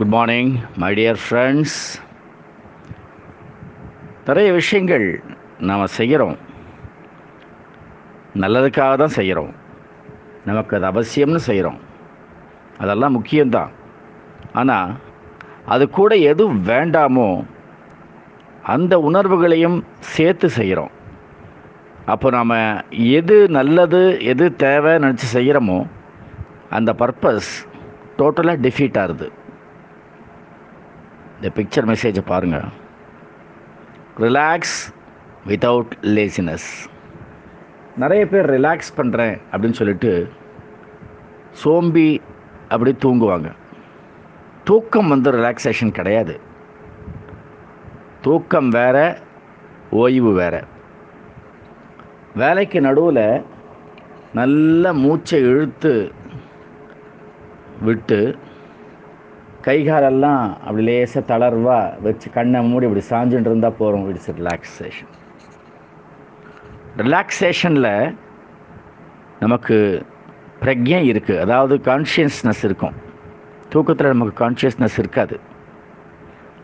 Good morning my dear friends நிறைய விஷயங்கள் நாம் செய்கிறோம். நல்லதுக்காக தான் செய்கிறோம். நமக்கு அது அவசியம்னு செய்கிறோம். அதெல்லாம் முக்கியம்தான். ஆனால் அது கூட எது வேண்டாமோ அந்த உணர்வுகளையும் சேர்த்து செய்கிறோம். அப்போ நாம் எது நல்லது எது தேவை நினச்சி செய்கிறோமோ அந்த பர்பஸ் டோட்டலாக டிஃபீட் ஆகுது. இந்த பிக்சர் மெசேஜை பாருங்கள் ரிலாக்ஸ் வித்தவுட் லேசினஸ் நிறைய பேர் ரிலாக்ஸ் பண்ணுறேன் அப்படின்னு சொல்லிட்டு சோம்பி அப்படி தூங்குவாங்க. தூக்கம் வந்து ரிலாக்ஸேஷன் கிடையாது. தூக்கம் வேற ஓய்வு வேற. வேலைக்கு நடுவில் நல்ல மூச்சை இழுத்து விட்டு கை காலெல்லாம் அப்படி லேசாக தளர்வாக வச்சு கண்ணை மூடி இப்படி சாஞ்சுட்டு இருந்தால் போகிறோம் இட்ஸ் ரிலாக்ஸேஷன் ரிலாக்ஸேஷனில் நமக்கு பிரக்ஞை இருக்குது அதாவது கான்ஷியஸ்னஸ் இருக்கும். தூக்கத்தில் நமக்கு கான்ஷியஸ்னஸ் இருக்காது.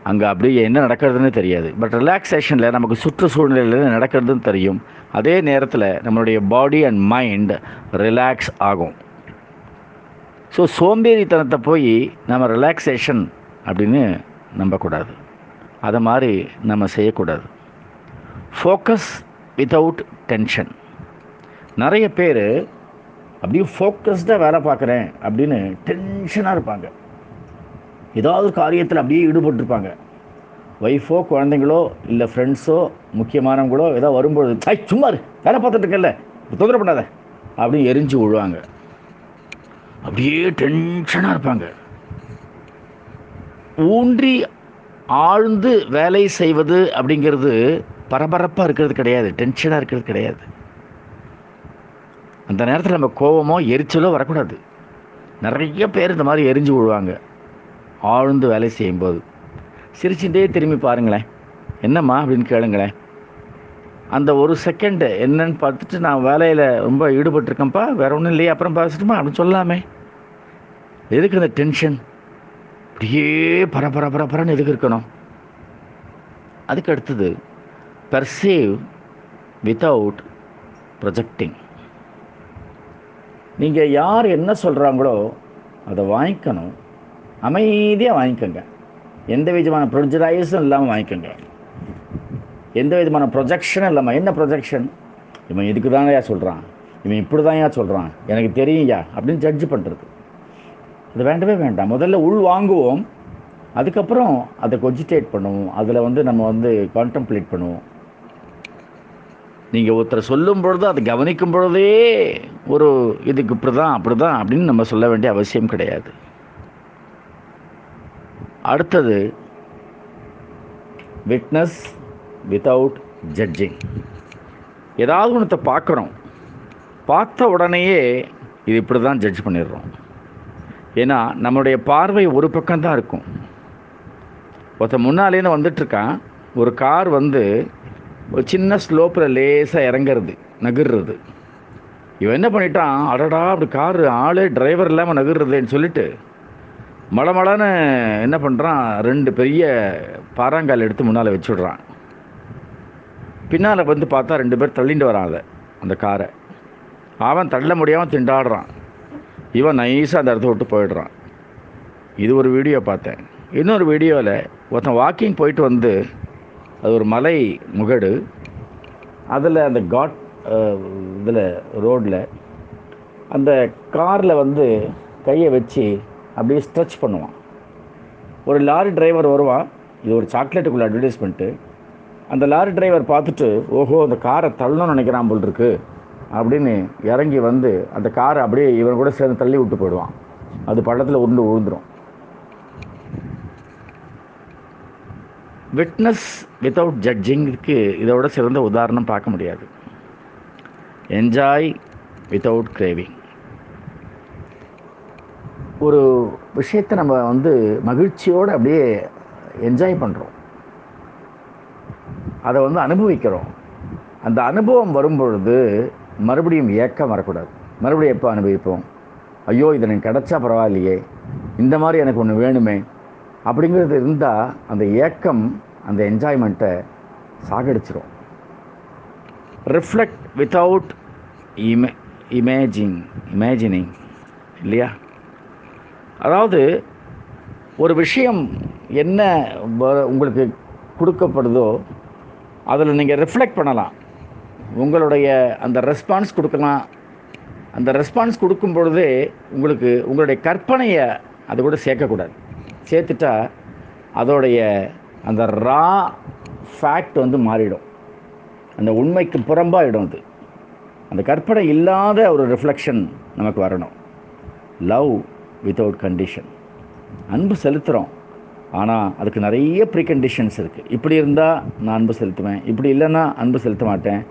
அங்கே அப்படியே என்ன நடக்கிறதுன்னு தெரியாது. பட் ரிலாக்ஸேஷனில் நமக்கு சுற்றுச்சூழ்நிலையில் என்ன நடக்கிறதுன்னு தெரியும். அதே நேரத்தில் நம்மளுடைய பாடி அண்ட் மைண்ட் ரிலாக்ஸ் ஆகும். ஸோ சோம்பேறித்தனத்தை போய் நம்ம ரிலாக்ஸேஷன் அப்படின்னு நம்பக்கூடாது. அதை மாதிரி நம்ம செய்யக்கூடாது. ஃபோக்கஸ் வித்தவுட் டென்ஷன் நிறைய பேர் அப்படியே ஃபோக்கஸ்டாக வேலை பார்க்குறேன் அப்படின்னு டென்ஷனாக இருப்பாங்க. ஏதாவது காரியத்தில் அப்படியே ஈடுபட்டிருப்பாங்க. ஒய்ஃபோ குழந்தைங்களோ இல்லை ஃப்ரெண்ட்ஸோ முக்கியமானவங்களோ ஏதோ வரும்பொழுது ஐ சும்மா வேலை பார்த்துட்டு இருக்கல தொந்தரவு பண்ணாத அப்படின்னு எரிஞ்சு விழுவாங்க. அப்படியே டென்ஷனாக இருப்பாங்க. ஊன்றி ஆழ்ந்து வேலை செய்வது அப்படிங்கிறது பரபரப்பாக இருக்கிறது கிடையாது டென்ஷனாக இருக்கிறது கிடையாது. அந்த நேரத்தில் நம்ம கோபமோ எரிச்சலோ வரக்கூடாது. நிறைய பேர் இந்த மாதிரி எரிஞ்சு விழுவாங்க ஆழ்ந்து வேலை செய்யும்போது. சிரிச்சுட்டே திரும்பி பாருங்களேன் என்னம்மா அப்படின்னு கேளுங்களேன். அந்த ஒரு செகண்டு என்னன்னு பார்த்துட்டு நான் வேலையில் ரொம்ப ஈடுபட்டிருக்கேன்ப்பா வேற ஒன்றும் இல்லையே அப்புறம் பேசட்டுமா அப்படின்னு சொல்லாமே. எதுக்கு அந்த டென்ஷன் அப்படியே பர பர பர பரன்னு எதுக்கு இருக்கணும்? அதுக்கு அடுத்தது பர்சேவ் வித்தவுட் ப்ரொஜெக்டிங் நீங்கள் யார் என்ன சொல்கிறாங்களோ அதை வாங்கிக்கணும். அமைதியாக வாங்கிக்கோங்க. எந்த விதமான ப்ரொஜரைஸும் இல்லாமல் வாங்கிக்கோங்க. எந்த விதமான ப்ரொஜெக்ஷனும் இல்லாமல் என்ன ப்ரொஜெக்ஷன் இவன் இதுக்கு தானயா சொல்கிறான் இவன் இப்படி தான்யா சொல்கிறான் எனக்கு தெரியும்யா அப்படின்னு ஜட்ஜ் பண்ணுறது அது வேண்டவே வேண்டாம். முதல்ல உள் வாங்குவோம். அதுக்கப்புறம் அதை கொஜிடேட் பண்ணுவோம். அதில் வந்து நம்ம வந்து கான்டம்ப்ளேட் பண்ணுவோம். நீங்கள் ஒருத்தர் சொல்லும் பொழுது அதை கவனிக்கும் பொழுதே ஒரு இதுக்கு இப்படி தான் அப்படி தான் அப்படின்னு நம்ம சொல்ல வேண்டிய அவசியம் கிடையாது. அடுத்தது விட்னஸ் வித்தவுட் ஜட்ஜிங் ஏதாவது ஒன்றத்தை பார்க்குறோம். பார்த்த உடனேயே இது இப்படி தான் ஜட்ஜ் பண்ணிடுறோம். ஏன்னா நம்மளுடைய பார்வை ஒரு பக்கம்தான் இருக்கும். ஒருத்தன் முன்னாலேன்னு வந்துட்டுருக்கான் ஒரு கார் வந்து ஒரு சின்ன ஸ்லோப்பில் லேசாக இறங்குறது நகர்றது. இவன் என்ன பண்ணிட்டான்? அடடா அப்படி கார் ஆளே டிரைவர் இல்லாமல் நகர்றதுன்னு சொல்லிட்டு மடமடன்னு என்ன பண்ணுறான் ரெண்டு பெரிய பாறாங்கால் எடுத்து முன்னால் வச்சுடுறான். பின்னால் வந்து பார்த்தா ரெண்டு பேர் தள்ளிட்டு வரான் அதை அந்த காரை. அவன் தள்ள முடியாமல் திண்டாடுறான். இவன் நைஸாக அந்த இடத்த விட்டு போயிடுறான். இது ஒரு வீடியோ பார்த்தேன். இன்னொரு வீடியோவில் ஒருத்தன் வாக்கிங் போயிட்டு வந்து அது ஒரு மலை முகடு. அதில் அந்த காட் இதில் ரோடில் அந்த காரில் வந்து கையை வச்சு அப்படியே ஸ்ட்ரெச் பண்ணுவான். ஒரு லாரி டிரைவர் வருவான். இது ஒரு சாக்லேட்டுக்குள்ள அட்வர்டைஸ்மெண்ட்டு அந்த லாரி டிரைவர் பார்த்துட்டு ஓஹோ அந்த காரை தள்ளணும்னு நினைக்கிறான் போல் இருக்குது அப்படின்னு இறங்கி வந்து அந்த காரை அப்படியே இவன் கூட சேர்ந்து தள்ளி விட்டு போயிடுவான். அது பள்ளத்தில் உருண்டு விழுந்துடும் விட்னஸ் வித்தவுட் ஜட்ஜிங்க்கு இதோட சிறந்த உதாரணம் பார்க்க முடியாது. என்ஜாய் வித்தவுட் கிரேவிங் ஒரு விஷயத்தை நம்ம வந்து மகிழ்ச்சியோடு அப்படியே என்ஜாய் பண்ணுறோம் அதை வந்து அனுபவிக்கிறோம். அந்த அனுபவம் வரும்பொழுது மறுபடியும் ஏக்கம் வரக்கூடாது. மறுபடியும் எப்போ அனுபவிப்போம்? ஐயோ இது எனக்கு கிடச்சா பரவாயில்லையே. இந்த மாதிரி எனக்கு ஒன்று வேணுமே. அப்படிங்கிறது இருந்தால் அந்த ஏக்கம் அந்த என்ஜாய்மெண்ட்டை சாகடிச்சிரும். ரிஃப்ளெக்ட் வித்தவுட் இமே இமேஜிங் இமேஜினிங் இல்லையா? அதாவது ஒரு விஷயம் என்ன உங்களுக்கு கொடுக்கப்படுதோ அதில் நீங்கள் ரிஃப்ளெக்ட் பண்ணலாம். உங்களுடைய அந்த ரெஸ்பான்ஸ் கொடுக்கலாம். அந்த ரெஸ்பான்ஸ் கொடுக்கும் பொழுதே உங்களுக்கு உங்களுடைய கற்பனையை அது கூட சேர்க்கக்கூடாது. சேர்த்துட்டா அதோடைய அந்த ரா ஃபேக்ட் வந்து மாறிடும். அந்த உண்மைக்கு புறம்பாகிடும் அது. அந்த கற்பனை இல்லாத ஒரு ரிஃப்ளெக்ஷன் நமக்கு வரணும். லவ் வித்தவுட் கண்டிஷன் அன்பு செலுத்துகிறோம் ஆனால் அதுக்கு நிறைய ப்ரீ கண்டிஷன்ஸ் இருக்குது இப்படி இருந்தால் நான் அன்பு செலுத்துவேன். இப்படி இல்லைன்னா அன்பு செலுத்த மாட்டேன்.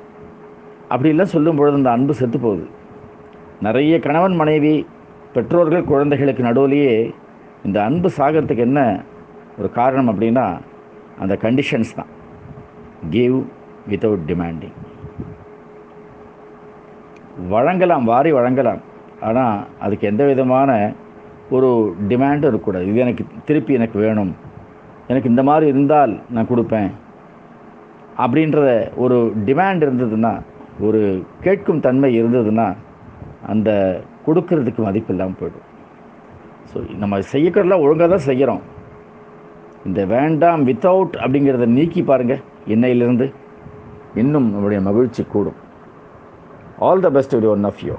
அப்படிலாம் சொல்லும் பொழுது அந்த அன்பு செத்து போகுது நிறைய கணவன் மனைவி பெற்றோர்கள் குழந்தைகளுக்கு நடுவுலேயே இந்த அன்பு சாகிறதுக்கு என்ன ஒரு காரணம் அப்படின்னா அந்த கண்டிஷன்ஸ் தான். கிவ் வித்தவுட் டிமாண்டிங் வழங்கலாம் வாரி வழங்கலாம். ஆனால் அதுக்கு எந்த விதமான ஒரு டிமாண்டும் இருக்கக்கூடாது. இது எனக்கு திருப்பி எனக்கு வேணும். எனக்கு இந்த மாதிரி இருந்தால் நான் கொடுப்பேன். அப்படின்ற ஒரு டிமாண்ட் இருந்ததுன்னா ஒரு கேட்கும் தன்மை இருந்ததுன்னா அந்த கொடுக்கறதுக்கு மதிப்பு இல்லாமல் போயிடும். ஸோ நம்ம செய்யக்கிறதெல்லாம் ஒழுங்காக தான் செய்கிறோம் இந்த வேண்டாம் வித்தவுட் அப்படிங்கிறத நீக்கி பாருங்கள் இன்னையிலிருந்து இன்னும் நம்முடைய மகிழ்ச்சி கூடும். All the best one of you